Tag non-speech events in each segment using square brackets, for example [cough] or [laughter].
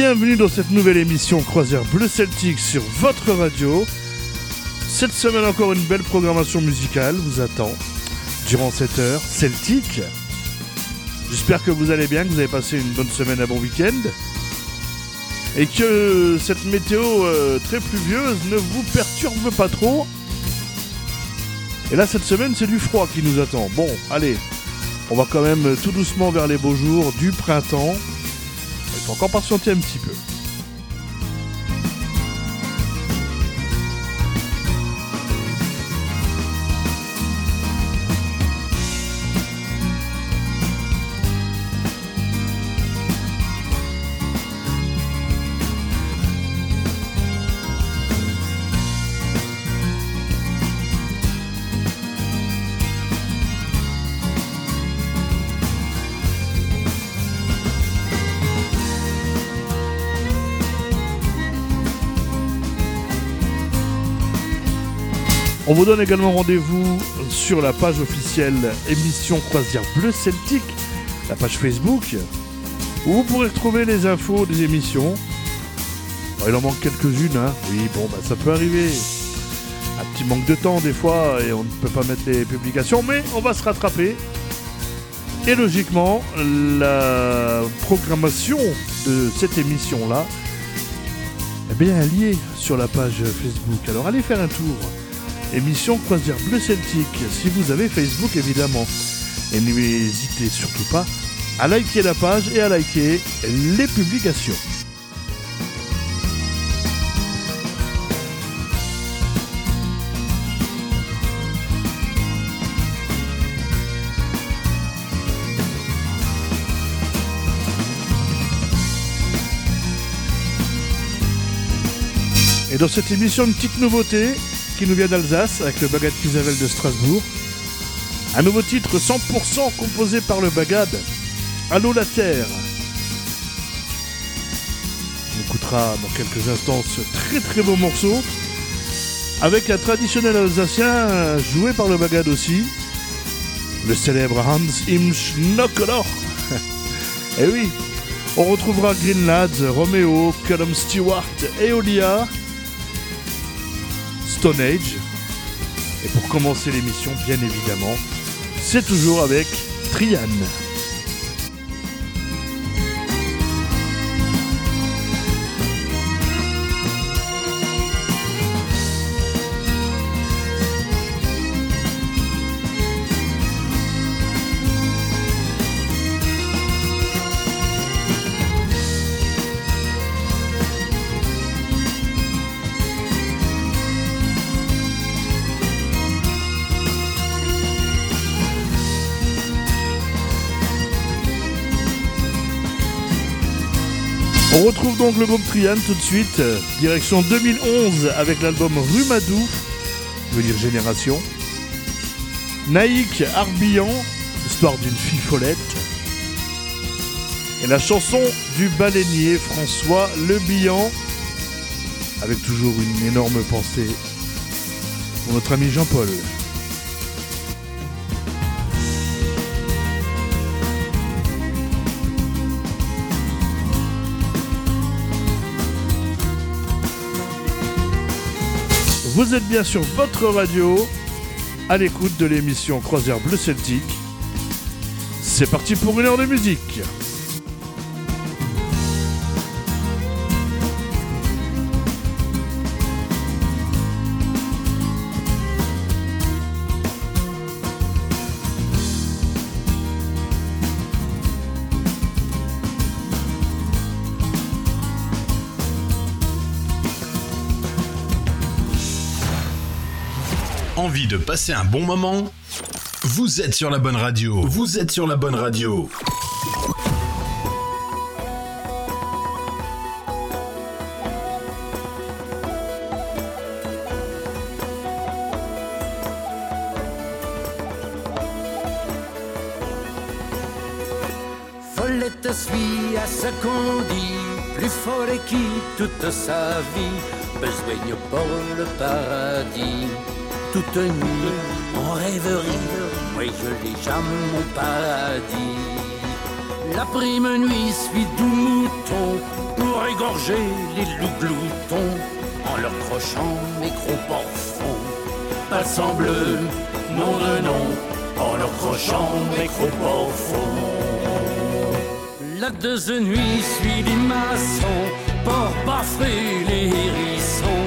bienvenue dans cette nouvelle émission Croisière Bleu Celtique sur votre radio. Cette semaine encore une belle programmation musicale vous attend durant cette heure celtique. J'espère que vous allez bien, que vous avez passé une bonne semaine, un bon week-end. Et que cette météo euh, très pluvieuse ne vous perturbe pas trop. Et là, cette semaine, c'est du froid qui nous attend. Bon, allez, on va quand même tout doucement vers les beaux jours du printemps. Faut encore patienter un petit peu. On vous donne également rendez-vous sur la page officielle émission Croisière Bleu Celtique, la page Facebook, où vous pourrez retrouver les infos des émissions. Bon, il en manque quelques-unes, hein. Oui, bon, bah, ça peut arriver. Un petit manque de temps des fois et on ne peut pas mettre les publications, mais on va se rattraper. Et logiquement, la programmation de cette émission-là est bien liée sur la page Facebook. Alors allez faire un tour émission Croisière Bleu Celtique, si vous avez Facebook évidemment. Et n'hésitez surtout pas à liker la page et à liker les publications. Et dans cette émission, une petite nouveauté, qui nous vient d'Alsace avec le Bagad Kisavel de Strasbourg. Un nouveau titre 100% composé par le Bagad. Allô la Terre. On écoutera dans quelques instants ce très très beau morceau avec un traditionnel alsacien joué par le Bagad aussi. Le célèbre Hans im Schnockler. [laughs] Et oui, on retrouvera Green Lads, Romeo, Callum Stewart, Eolia. Stone Age. Et pour commencer l'émission, bien évidemment, c'est toujours avec Trian. On retrouve donc le groupe Trian tout de suite, euh, direction 2011 avec l'album Rumadou, je dire Génération. Naïk Arbian, histoire d'une fille follette. Et la chanson du baleinier François Le Bihan, avec toujours une énorme pensée pour notre ami Jean-Paul. Vous êtes bien sur votre radio, à l'écoute de l'émission Croisière Bleu Celtique. C'est parti pour une heure de musique. Envie de passer un bon moment? Vous êtes sur la bonne radio. Vous êtes sur la bonne radio. Follette suit à ce qu'on dit, plus fort et qui toute sa vie besoigne pour le paradis. Toute nuit, en rêverie, moi je l'ai jamais mon paradis. La prime nuit suit doux mouton pour égorger les loups gloutons en leur crochant mes gros Passant bleu, nom de nom, en leur crochant mes gros La deuxième nuit suit les maçons pour baffrer les hérissons,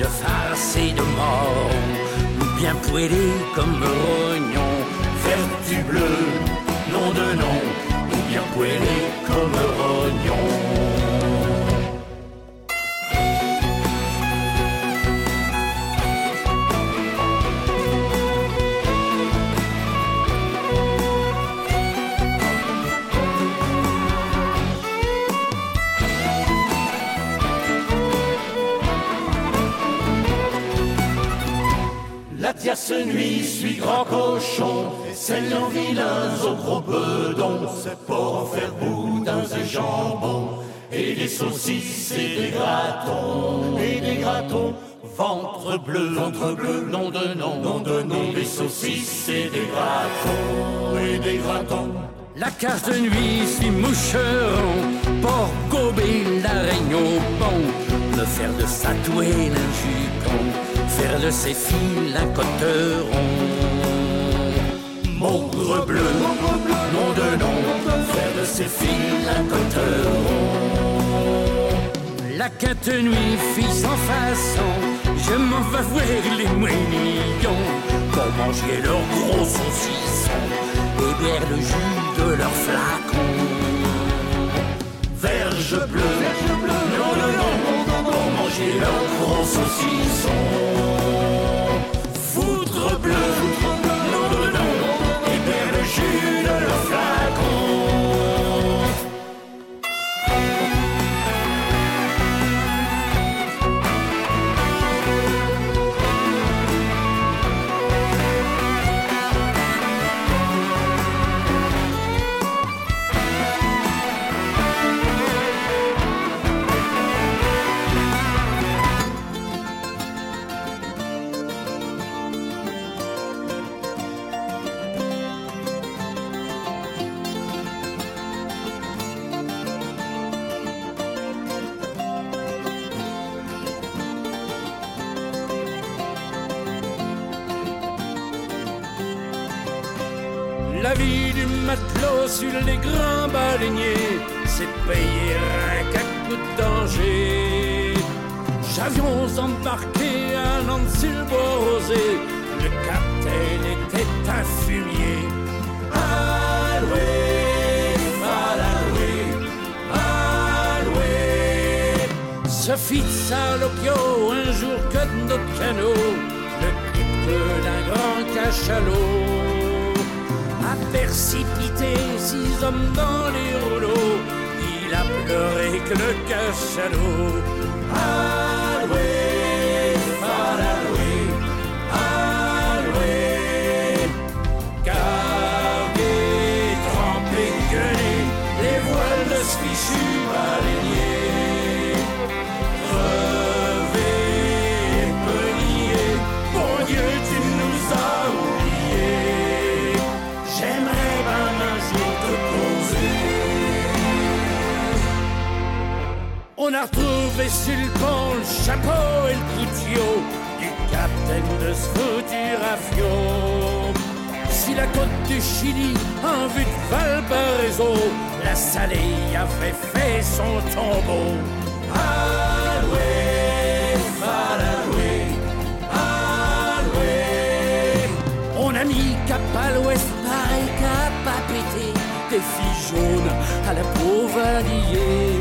de farce et de mort, bien poêlés comme rognon, vertu bleu, nom de nom, ou bien poêlés comme rognon. Tierce nuit suis grand cochon, saignant vilains au gros bedon, c'est pour en faire boudins et jambons, et des saucisses et des gratons, et des gratons. Ventre bleu, ventre bleu, nom de nom, nom de nom, des saucisses et des gratons, et des gratons. La cage de nuit suis moucheron, pour gober la au bon, me faire de satouer jupon de ses fils un coteron. Mogre bleu, nom de nom, de ses fils un coteron. La quinte nuit fit sans façon, je m'en vais voir les moignons pour manger leurs gros saucissons et boire le jus de leurs flacons. Verge bleue, leurs gros saucissons. À Nancy le capitaine était un fumier. Alloué, aloué, alloué. Ce fit Salopio un jour que notre canot, le quitte d'un grand cachalot précipité six hommes dans les rouleaux. Il a pleuré que le cachalot. Alloué, On a retrouvé sur le pont le chapeau et le couteau du capitaine de ce foutu Si la côte du Chili, en vue de Valparaiso, la salée avait fait son tombeau. Alloué, aloué, aloué. On a mis cap à l'ouest, pareil cap à péter, des filles jaunes à la pauvre alliée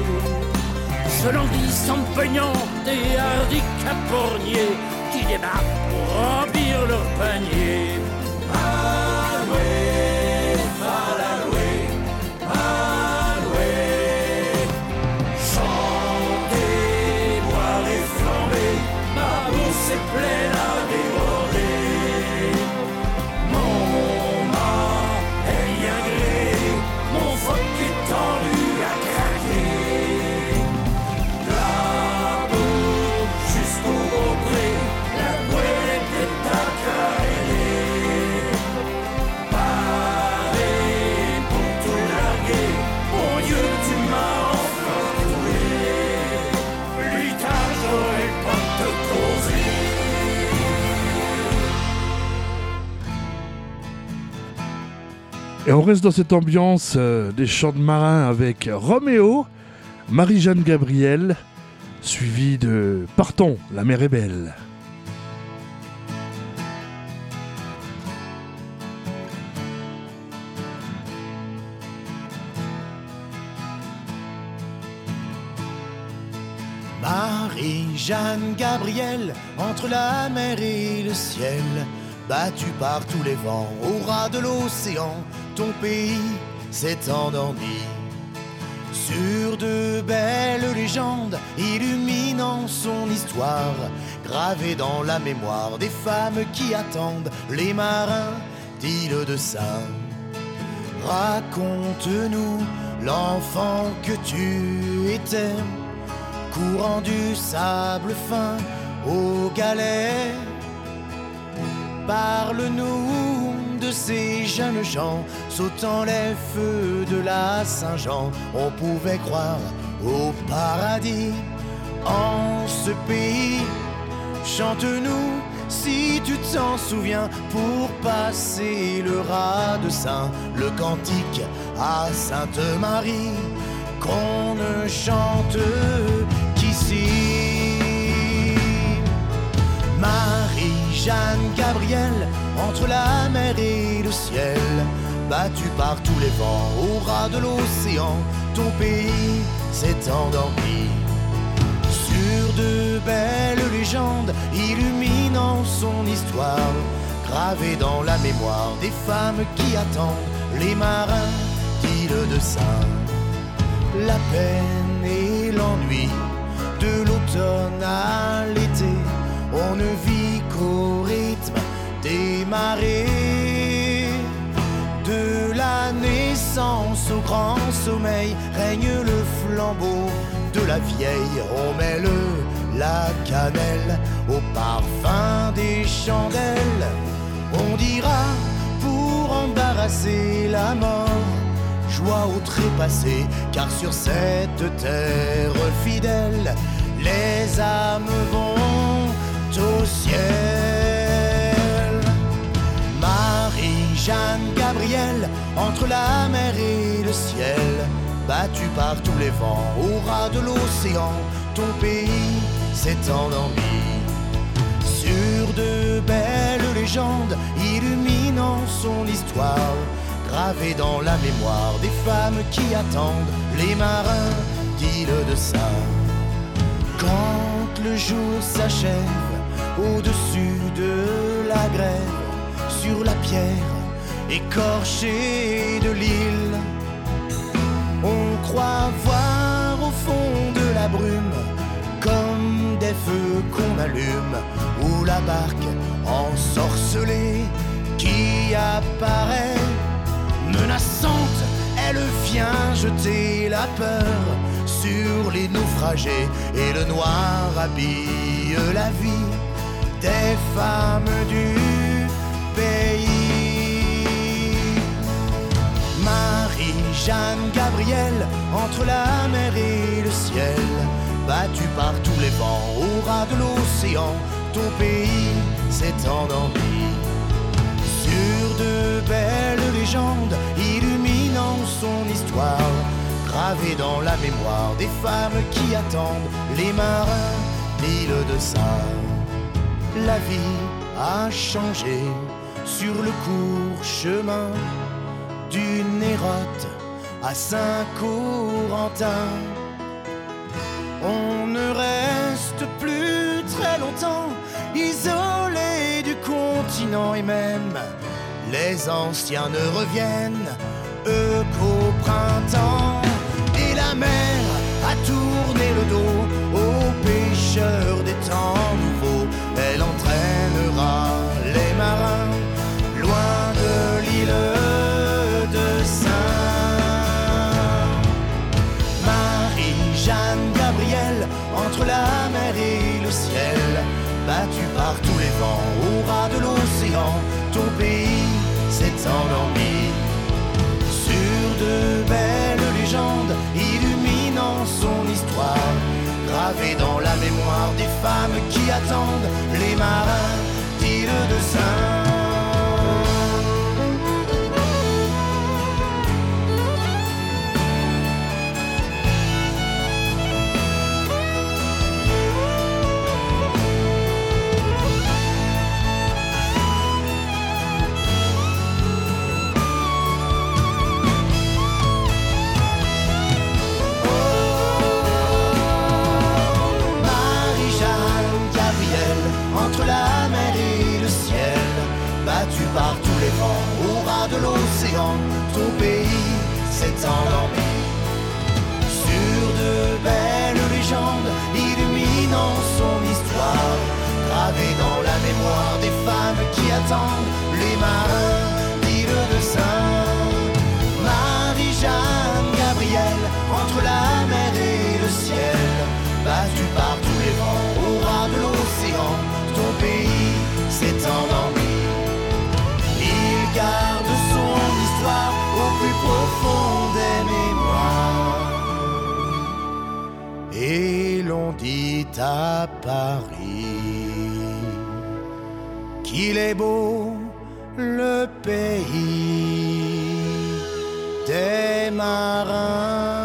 selon dit sans peignant des hardis caporniers qui débarquent pour remplir leur panier. Aloué, on reste dans cette ambiance euh, des chants de marins avec Roméo, Marie-Jeanne Gabriel, suivi de Partons, la mer est belle. Marie-Jeanne Gabriel, entre la mer et le ciel, battue par tous les vents, au ras de l'océan, ton pays s'est endormi. Sur de belles légendes illuminant son histoire, gravées dans la mémoire des femmes qui attendent les marins d'île de Saint. Raconte-nous l'enfant que tu étais courant du sable fin aux galets. Parle-nous de ces jeunes gens sautant les feux de la Saint-Jean. On pouvait croire au paradis en ce pays. Chante-nous si tu t'en souviens pour passer le rat de Saint, le cantique à Sainte Marie qu'on ne chante qu'ici. Marie-Jeanne Gabrielle, entre la mer et le ciel, battue par tous les vents au ras de l'océan, ton pays s'est endormi. Sur de belles légendes illuminant son histoire, gravée dans la mémoire des femmes qui attendent les marins d'île de Saint la peine et l'ennui, de l'automne à l'été, on ne vit qu'au rythme des marées. De la naissance au grand sommeil règne le flambeau de la vieille, on la cannelle au parfum des chandelles. On dira pour embarrasser la mort joie au trépassé, car sur cette terre fidèle, les âmes vont au ciel. Marie-Jeanne Gabrielle, entre la mer et le ciel, battue par tous les vents, au ras de l'océan, ton pays s'est endormi. Sur de belles légendes illuminant son histoire, gravé dans la mémoire des femmes qui attendent les marins d'île de Saint. Quand le jour s'achève au-dessus de la grève, sur la pierre écorchée de l'île, on croit voir au fond de la brume comme des feux qu'on allume ou la barque ensorcelée qui apparaît menaçante, elle vient jeter la peur sur les naufragés et le noir habille la vie des femmes du pays. Marie-Jeanne Gabrielle, entre la mer et le ciel, battue par tous les vents au ras de l'océan, ton pays s'est endormi sur de belles légendes illuminant son histoire, gravée dans la mémoire des femmes qui attendent les marins l'île de Saint. La vie a changé sur le court chemin d'une érote à Saint-Corentin. On ne reste plus très longtemps isolé du continent et même les anciens ne reviennent eux qu'au printemps. Et la mer a tourné le dos aux pêcheurs des temps. Elle entraînera les marins loin de l'île de Saint. Marie-Jeanne Gabrielle, entre la mer et le ciel, battue par tous les vents au ras de l'océan, ton pays s'est dans la mémoire des femmes qui attendent les marins d'île de Saint. par tous les vents, au ras de l'océan, ton pays s'est endormi. Sur de belles légendes, illuminant son histoire, gravée dans la mémoire des femmes qui attendent les marins, l'île de Saint. Marie-Jeanne. à Paris. Qu'il est beau le pays des marins.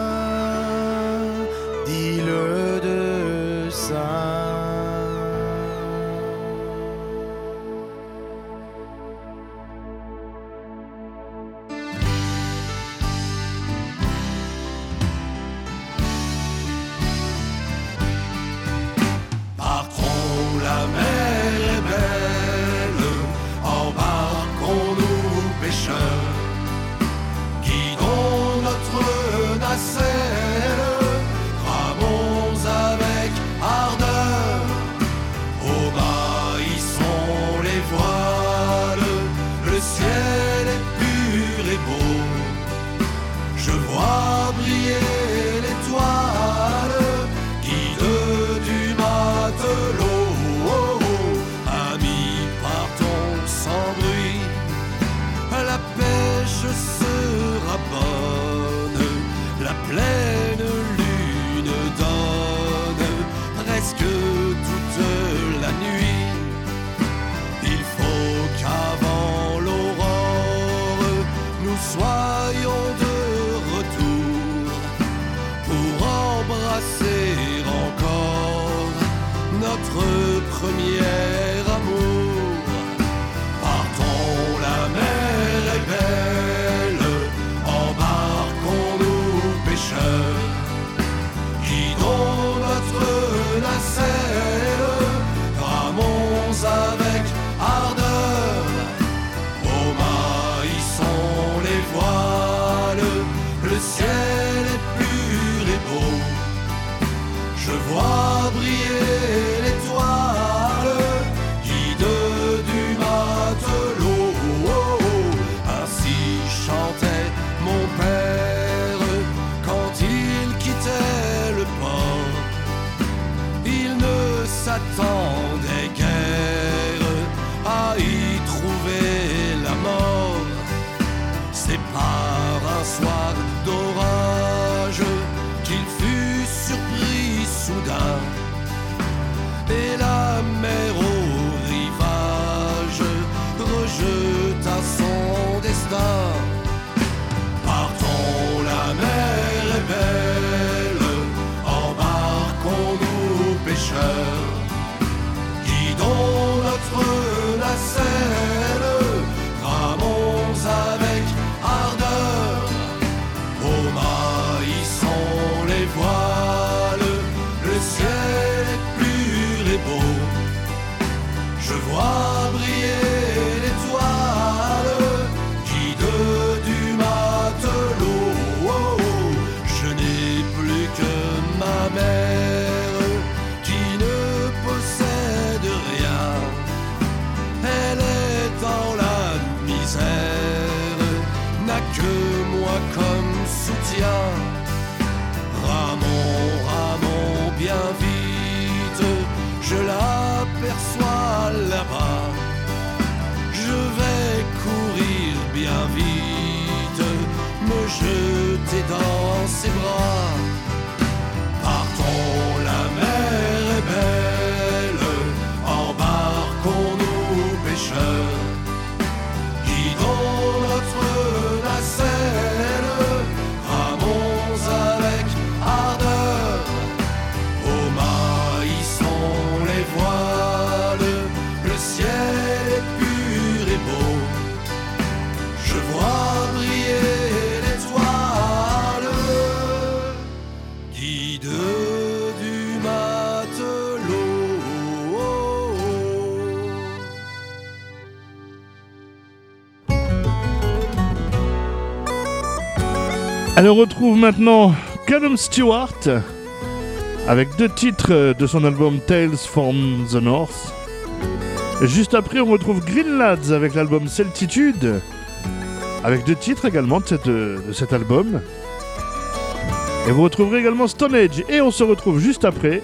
m'aperçois là-bas. Je vais courir bien vite, me jeter dans ses bras. Elle retrouve maintenant Callum Stewart avec deux titres de son album Tales from the North. Juste après, on retrouve Green Lads avec l'album Celtitude, avec deux titres également de, de cet album. Et vous retrouverez également Stone Age. Et on se retrouve juste après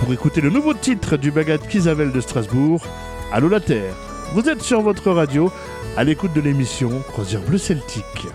pour écouter le nouveau titre du Bagat Kisavel de Strasbourg, Allô la Terre. Vous êtes sur votre radio à l'écoute de l'émission Croisière Bleu Celtique.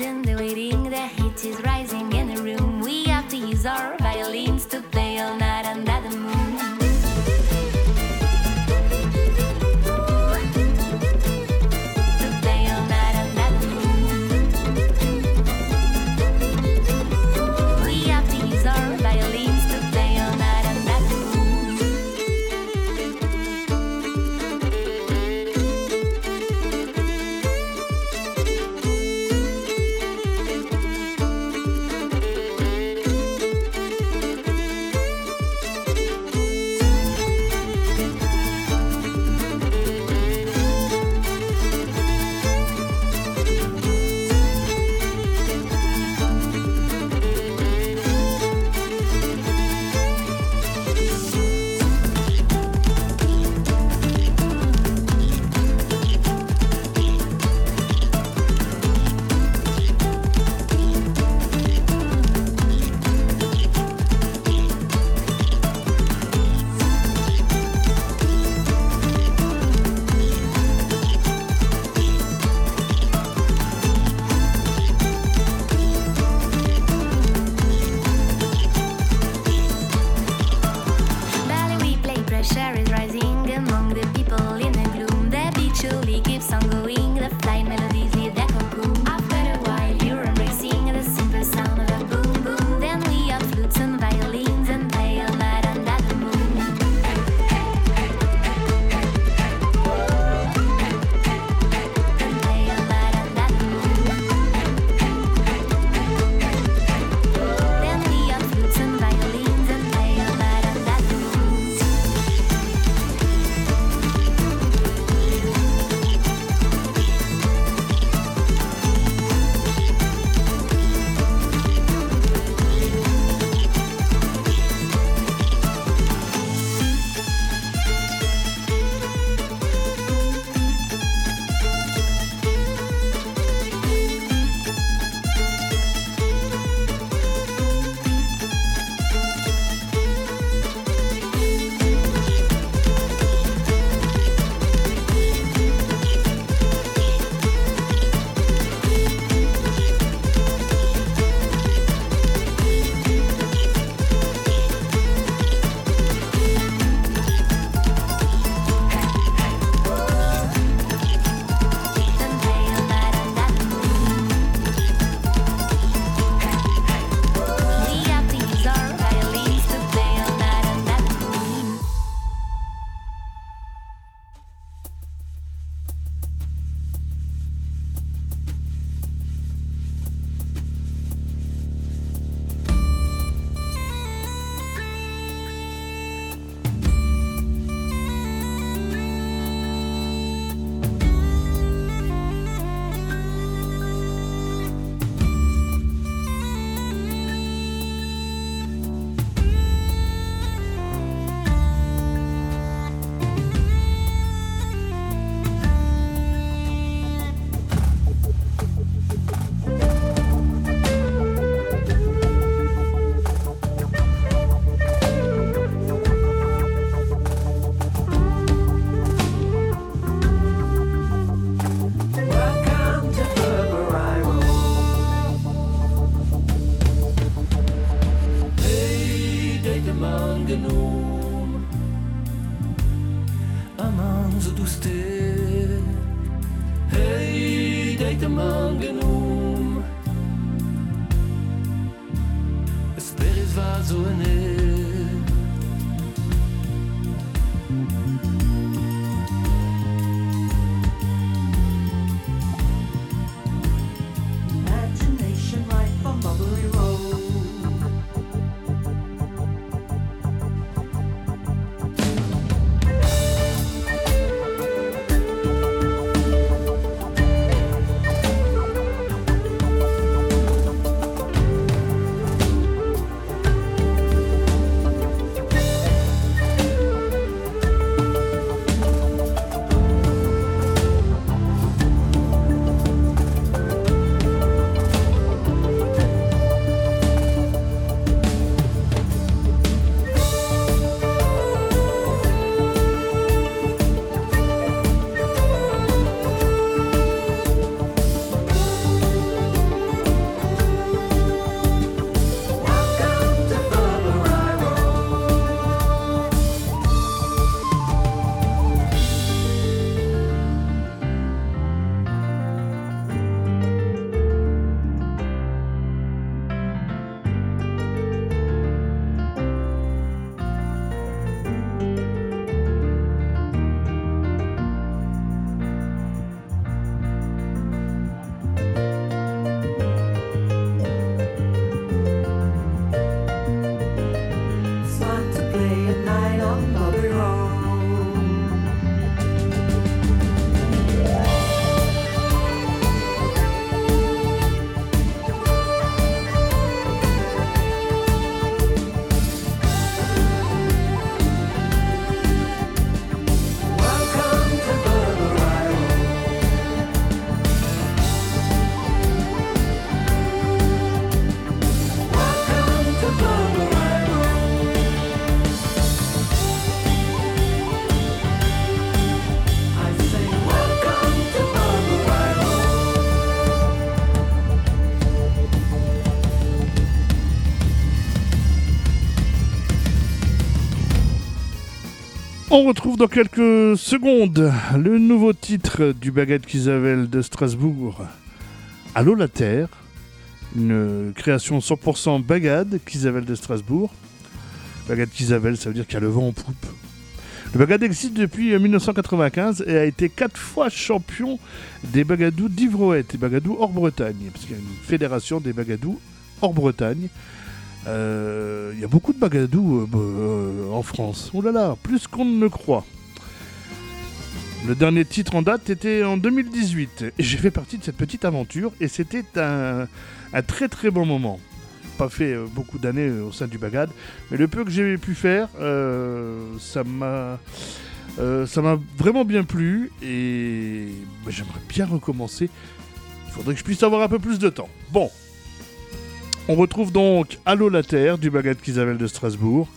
in the waiting. On retrouve dans quelques secondes le nouveau titre du Baguette Kisavel de Strasbourg. Allô la Terre, une création 100% Bagade Kisavel de Strasbourg. Bagade Kisavel, ça veut dire qu'il y a le vent en poupe. Le Bagad existe depuis 1995 et a été quatre fois champion des Bagadous d'Ivroët et Bagadous hors Bretagne, parce qu'il y a une fédération des Bagadous hors Bretagne. Euh, Il y a beaucoup de Bagadous euh, euh, en France. Oh là là, plus qu'on ne le croit. Le dernier titre en date était en 2018 et j'ai fait partie de cette petite aventure et c'était un, très très bon moment pas fait euh, beaucoup d'années euh, au sein du Bagad, mais le peu que j'ai pu faire, euh, ça m'a euh, ça m'a vraiment bien plu et bah, j'aimerais bien recommencer. Il faudrait que je puisse avoir un peu plus de temps. Bon, on retrouve donc Allô la Terre du Bagad Kisabel de Strasbourg.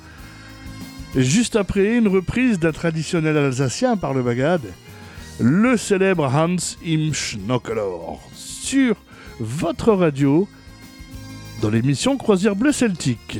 Juste après, une reprise d'un traditionnel alsacien par le Bagad, le célèbre Hans im Schnockelor, sur votre radio dans l'émission Croisière Bleu Celtique.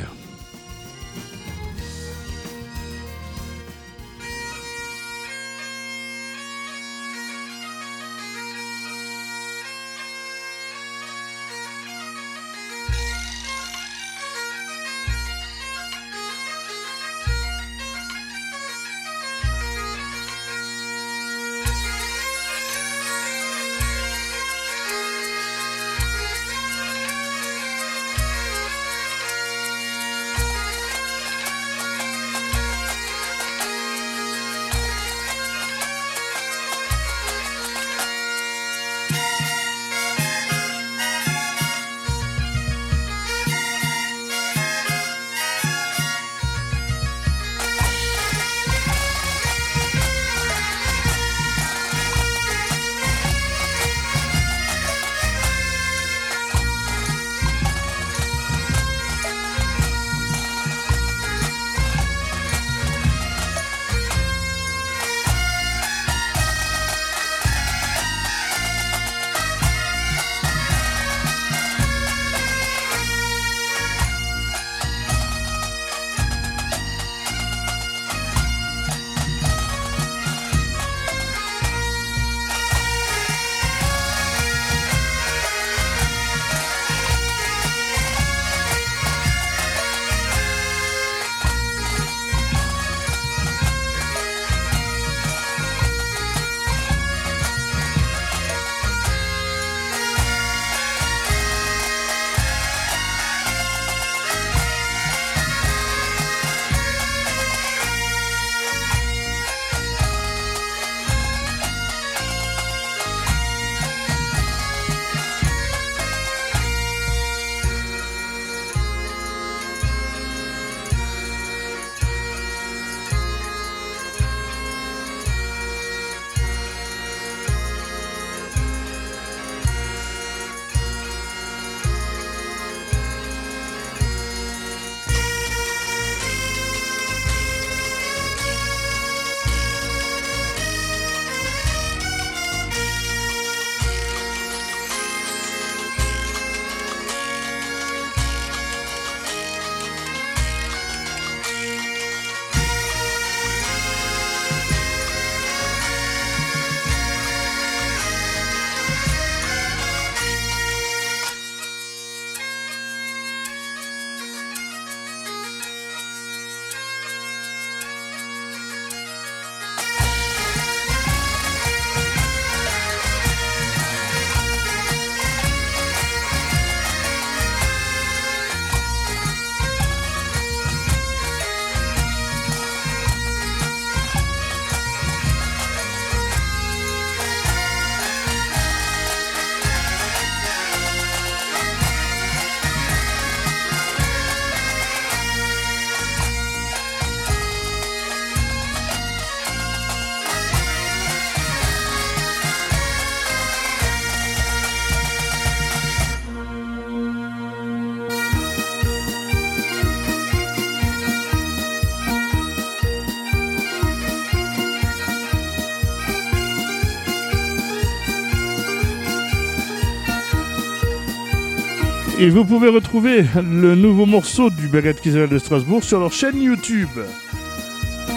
Et vous pouvez retrouver le nouveau morceau du Baguette Kisabel de Strasbourg sur leur chaîne YouTube.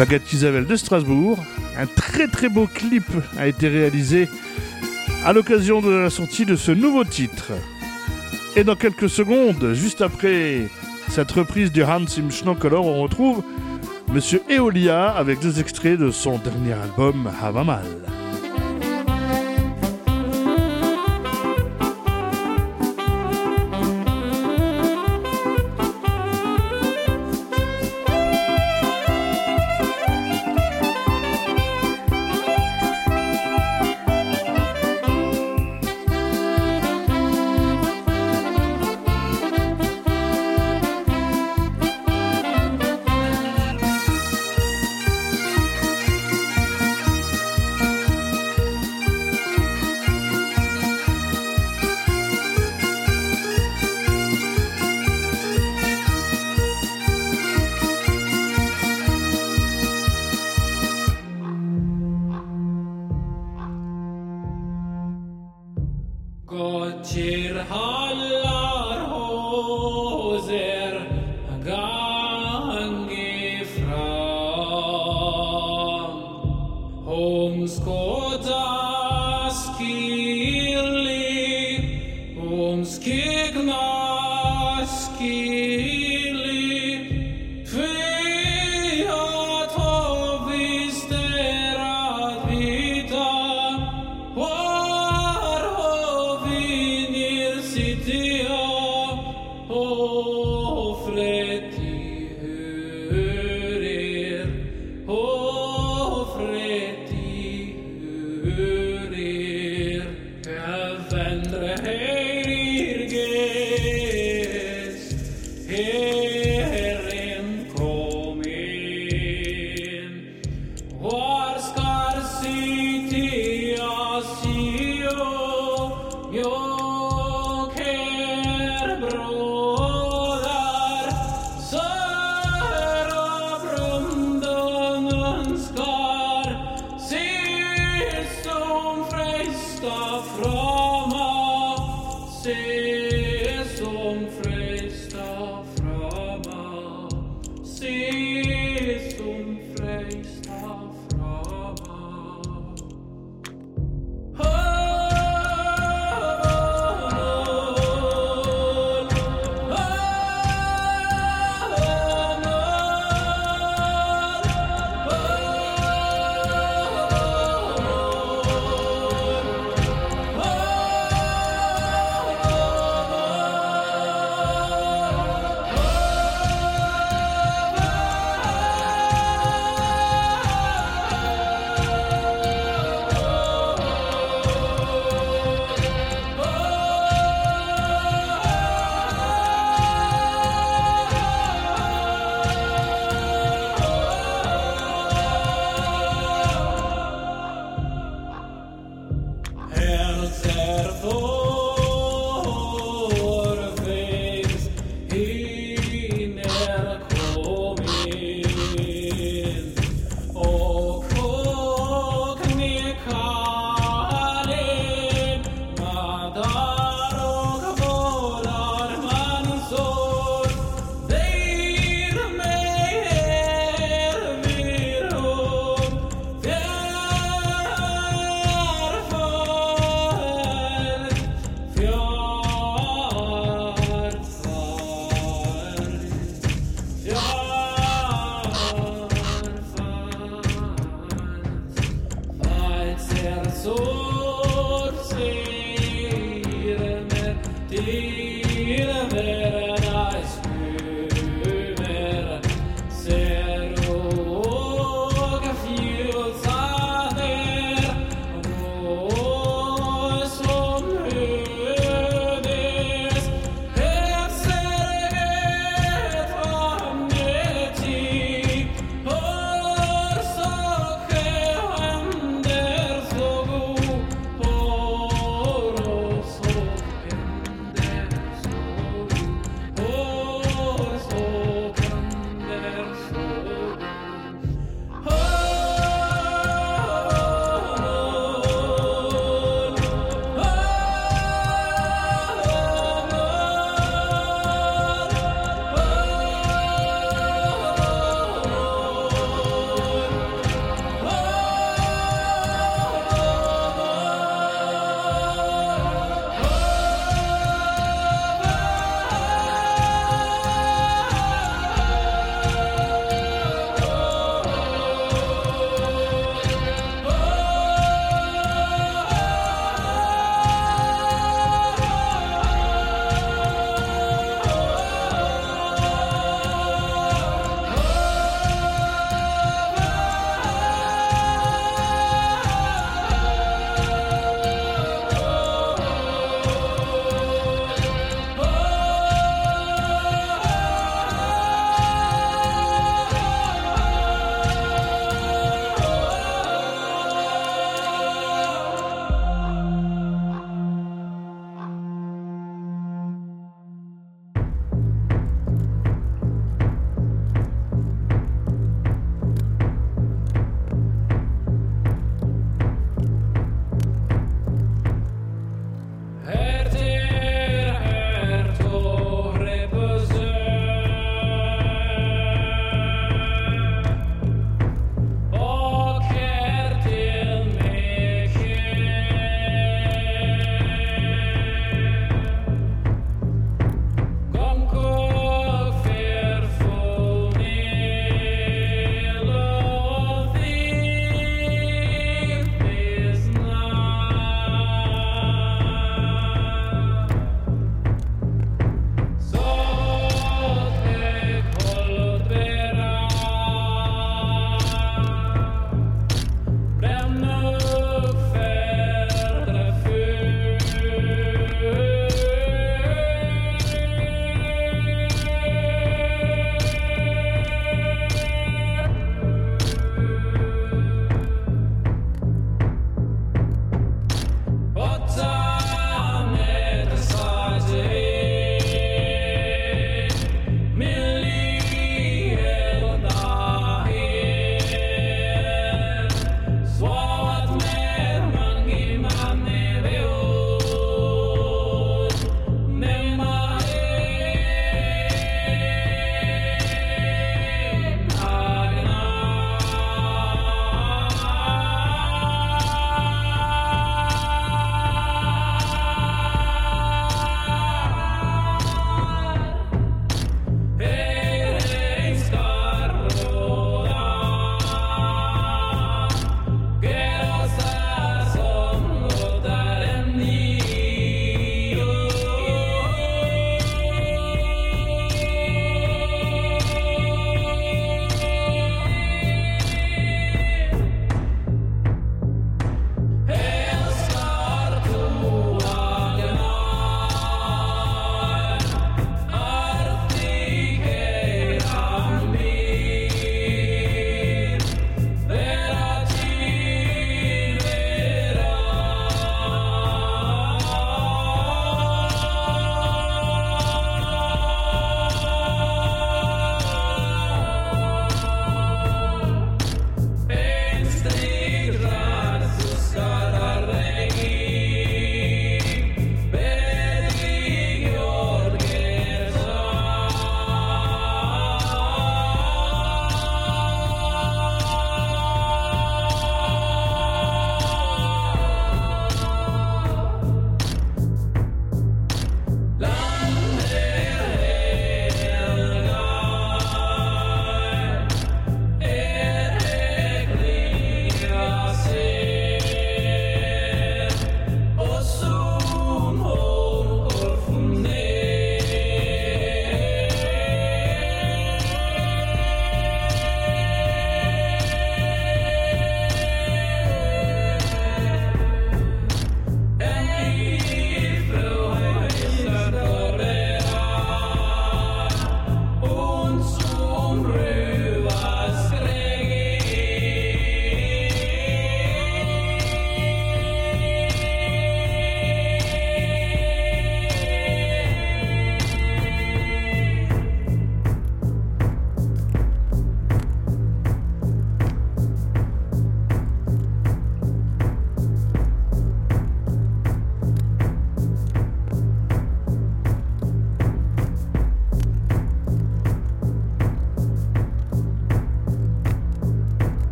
Baguette Isabelle de Strasbourg. Un très très beau clip a été réalisé à l'occasion de la sortie de ce nouveau titre. Et dans quelques secondes, juste après cette reprise du Hans im on retrouve Monsieur Eolia avec deux extraits de son dernier album Havamal.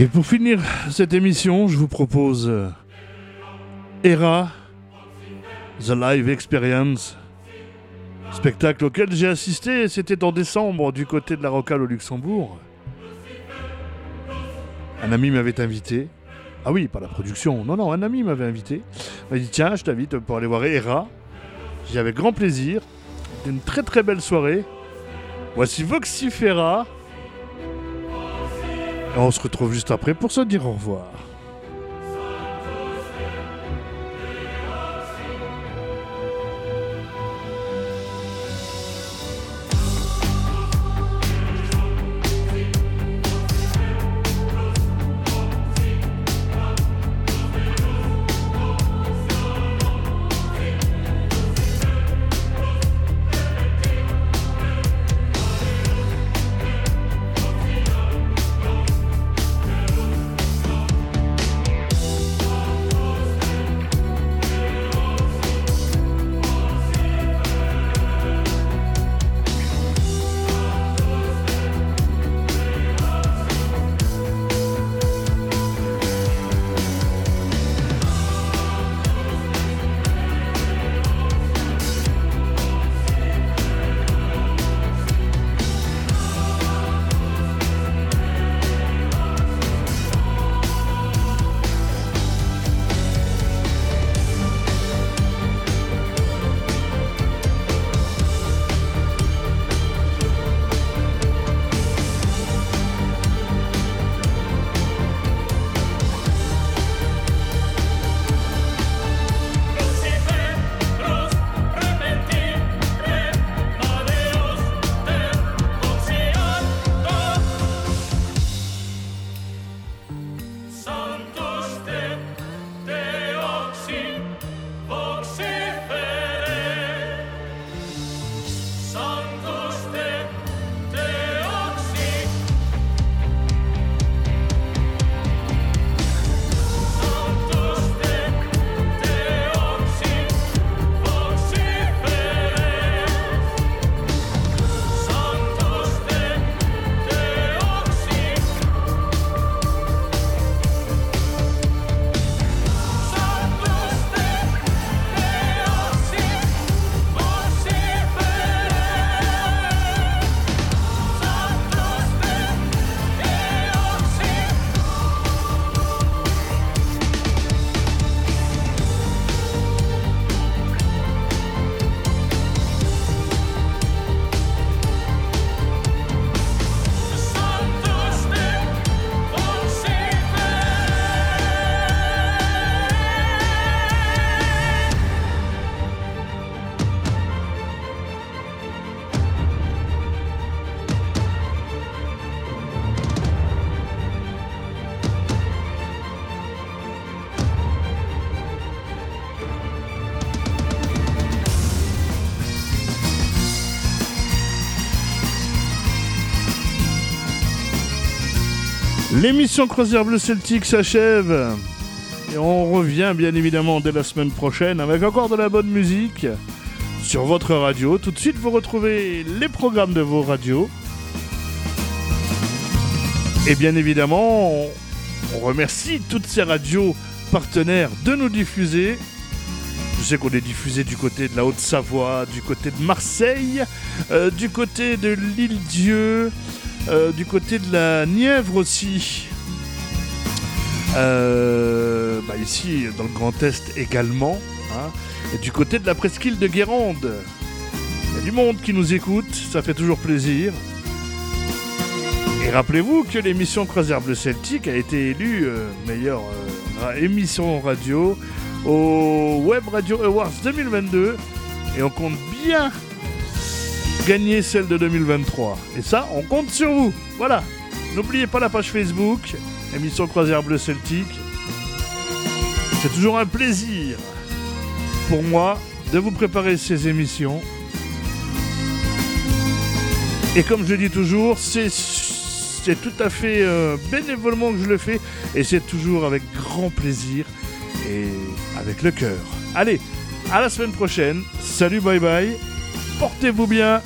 Et pour finir cette émission, je vous propose euh, Era, The Live Experience, spectacle auquel j'ai assisté, c'était en décembre du côté de la Rocale au Luxembourg. Un ami m'avait invité. Ah oui, pas la production, non, non, un ami m'avait invité. Il m'a dit tiens, je t'invite pour aller voir Era. J'y avais grand plaisir. C'était une très très belle soirée. Voici Voxifera. On se retrouve juste après pour se dire au revoir. L'émission Croisière Bleu Celtique s'achève. Et on revient bien évidemment dès la semaine prochaine avec encore de la bonne musique sur votre radio. Tout de suite, vous retrouvez les programmes de vos radios. Et bien évidemment, on, remercie toutes ces radios partenaires de nous diffuser. Je sais qu'on est diffusé du côté de la Haute-Savoie, du côté de Marseille, euh, du côté de l'île-Dieu, euh, du côté de la Nièvre aussi. Euh, bah ici, dans le Grand Est également. Hein. Et du côté de la presqu'île de Guérande. Il y a du monde qui nous écoute, ça fait toujours plaisir. Et rappelez-vous que l'émission Croisière Bleu Celtique a été élue euh, meilleure émission radio au Web Radio Awards 2022. Et on compte bien gagner celle de 2023. Et ça, on compte sur vous. Voilà. N'oubliez pas la page Facebook, émission Croisière Bleu Celtique. C'est toujours un plaisir pour moi de vous préparer ces émissions. Et comme je dis toujours, c'est tout à fait euh, bénévolement que je le fais et c'est toujours avec grand plaisir et avec le cœur. Allez, à la semaine prochaine. Salut, bye bye. Portez-vous bien